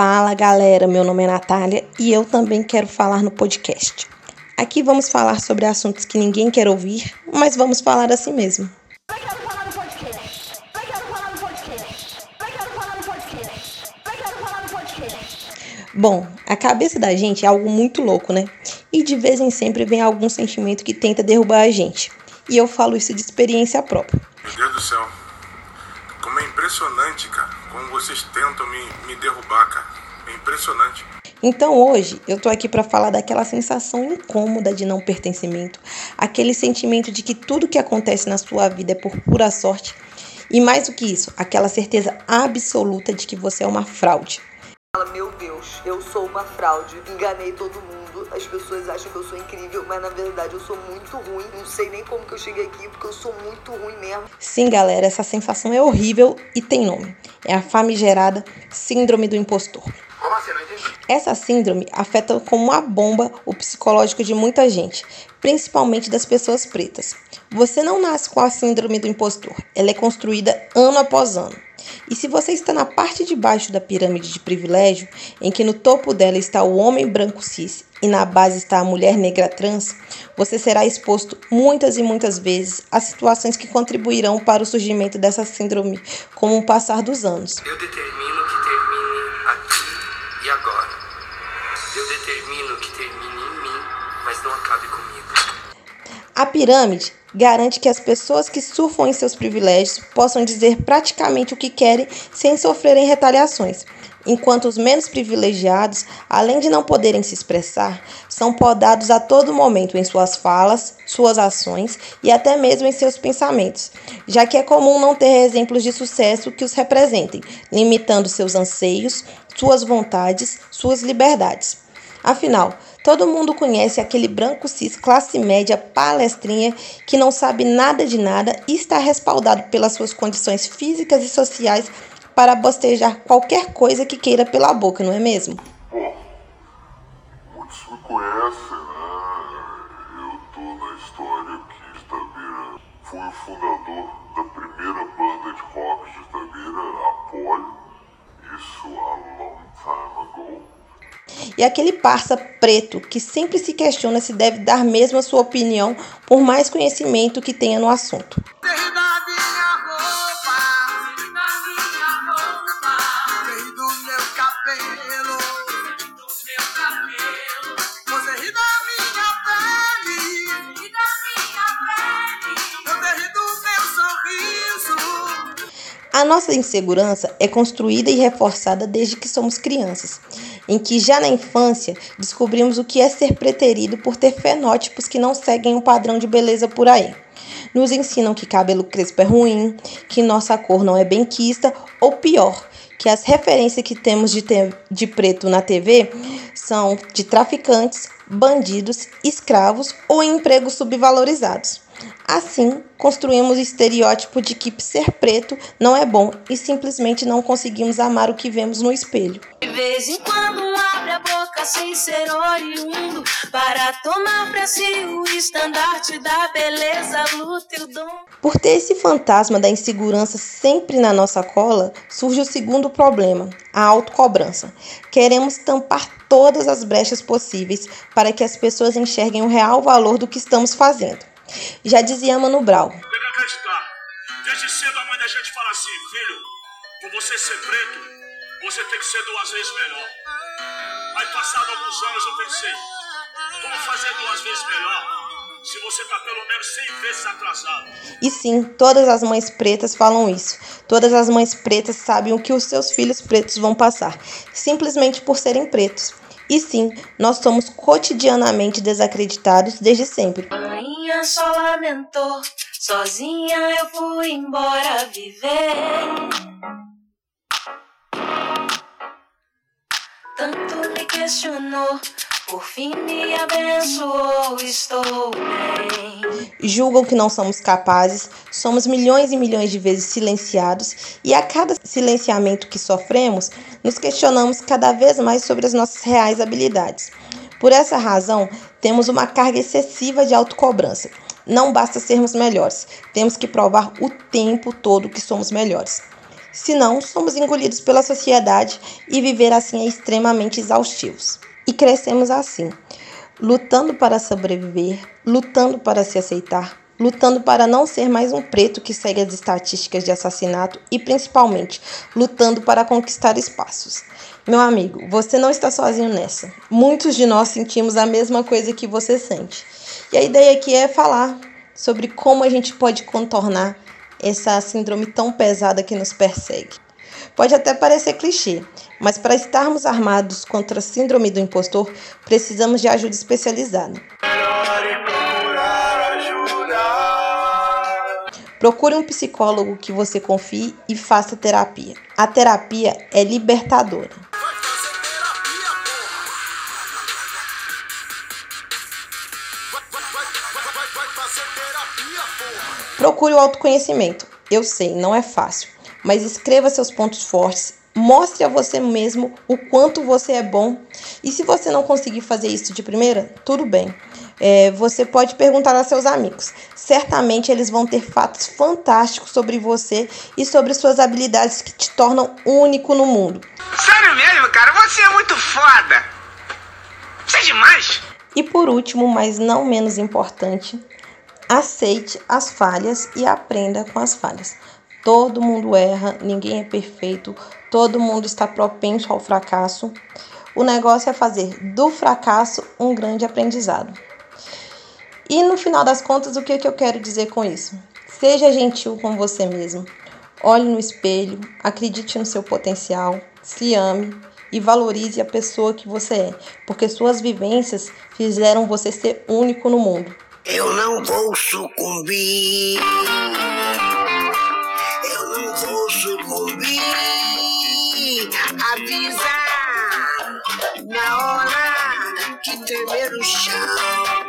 Fala galera, meu nome é Natália e eu também quero falar no podcast. Aqui vamos falar sobre assuntos que ninguém quer ouvir, mas vamos falar assim mesmo. Bom, a cabeça da gente é algo muito louco, né? E de vez em sempre vem algum sentimento que tenta derrubar a gente. E eu falo isso de experiência própria. Meu Deus do céu, como é impressionante, cara, como vocês tentam me, me derrubar, cara. É impressionante. Então hoje eu tô aqui para falar daquela sensação incômoda de não pertencimento, aquele sentimento de que tudo que acontece na sua vida é por pura sorte e mais do que isso, aquela certeza absoluta de que você é uma fraude. Meu Deus, eu sou uma fraude, enganei todo mundo. As pessoas acham que eu sou incrível, mas na verdade eu sou muito ruim. Não sei nem como que eu cheguei aqui, porque eu sou muito ruim mesmo. Sim, galera, essa sensação é horrível e tem nome. É a famigerada Síndrome do Impostor. Como assim? Não entendi. Essa síndrome afeta como uma bomba o psicológico de muita gente, principalmente das pessoas pretas. Você não nasce com a síndrome do impostor, ela é construída ano após ano. E se você está na parte de baixo da pirâmide de privilégio, em que no topo dela está o homem branco cis e na base está a mulher negra trans, você será exposto muitas e muitas vezes a situações que contribuirão para o surgimento dessa síndrome com o passar dos anos. Eu não acabe comigo. A pirâmide garante que as pessoas que surfam em seus privilégios possam dizer praticamente o que querem sem sofrerem retaliações, enquanto os menos privilegiados, além de não poderem se expressar, são podados a todo momento em suas falas, suas ações e até mesmo em seus pensamentos, já que é comum não ter exemplos de sucesso que os representem, limitando seus anseios, suas vontades, suas liberdades. Afinal, todo mundo conhece aquele branco cis classe média palestrinha que não sabe nada de nada e está respaldado pelas suas condições físicas e sociais para bostejar qualquer coisa que queira pela boca, não é mesmo? E aquele parça preto que sempre se questiona se deve dar mesmo a sua opinião por mais conhecimento que tenha no assunto. A nossa insegurança é construída e reforçada desde que somos crianças, em que já na infância descobrimos o que é ser preterido por ter fenótipos que não seguem um padrão de beleza por aí. Nos ensinam que cabelo crespo é ruim, que nossa cor não é benquista, ou pior, que as referências que temos de, te de preto na TV são de traficantes, bandidos, escravos ou em empregos subvalorizados. Assim, construímos o estereótipo de que ser preto não é bom e simplesmente não conseguimos amar o que vemos no espelho. De vez em quando abre a boca sem ser oriundo para tomar para si o estandarte da beleza, luta e o dom. Por ter esse fantasma da insegurança sempre na nossa cola, surge o segundo problema, a autocobrança. Queremos tampar todas as brechas possíveis para que as pessoas enxerguem o real valor do que estamos fazendo. Já dizia Mano Brown. Tem que acreditar. Desde cedo a mãe da gente fala assim, filho, por você ser preto, você tem que ser duas vezes melhor. Aí passado alguns anos eu pensei, como fazer duas vezes melhor? Se você tá pelo menos 100 vezes atrasado. E sim, todas as mães pretas falam isso. Todas as mães pretas sabem o que os seus filhos pretos vão passar, simplesmente por serem pretos. E sim, nós somos cotidianamente desacreditados desde sempre. Rainha só lamentou, sozinha eu fui embora viver. Tanto me questionou, por fim me abençoou, estou bem. Julgam que não somos capazes, somos milhões e milhões de vezes silenciados e a cada silenciamento que sofremos, nos questionamos cada vez mais sobre as nossas reais habilidades. Por essa razão, temos uma carga excessiva de autocobrança. Não basta sermos melhores, temos que provar o tempo todo que somos melhores. Senão, somos engolidos pela sociedade e viver assim é extremamente exaustivos. E crescemos assim, lutando para sobreviver, lutando para se aceitar, lutando para não ser mais um preto que segue as estatísticas de assassinato e principalmente lutando para conquistar espaços. Meu amigo, você não está sozinho nessa. Muitos de nós sentimos a mesma coisa que você sente. E a ideia aqui é falar sobre como a gente pode contornar essa síndrome tão pesada que nos persegue. Pode até parecer clichê, mas para estarmos armados contra a síndrome do impostor, precisamos de ajuda especializada. Procure um psicólogo que você confie e faça terapia. A terapia é libertadora. Procure o autoconhecimento. Eu sei, não é fácil, mas escreva seus pontos fortes, mostre a você mesmo o quanto você é bom. E se você não conseguir fazer isso de primeira, tudo bem. É, você pode perguntar a seus amigos. Certamente eles vão ter fatos fantásticos sobre você e sobre suas habilidades que te tornam único no mundo. Sério mesmo, cara? Você é muito foda! Você é demais! E por último, mas não menos importante, aceite as falhas e aprenda com as falhas. Todo mundo erra, ninguém é perfeito, todo mundo está propenso ao fracasso. O negócio é fazer do fracasso um grande aprendizado. E no final das contas, o que, que eu quero dizer com isso? Seja gentil com você mesmo. Olhe no espelho, acredite no seu potencial, se ame e valorize a pessoa que você é, porque suas vivências fizeram você ser único no mundo. Eu não vou sucumbir. Eu não vou sucumbir. Avisa na hora que tremer o chão.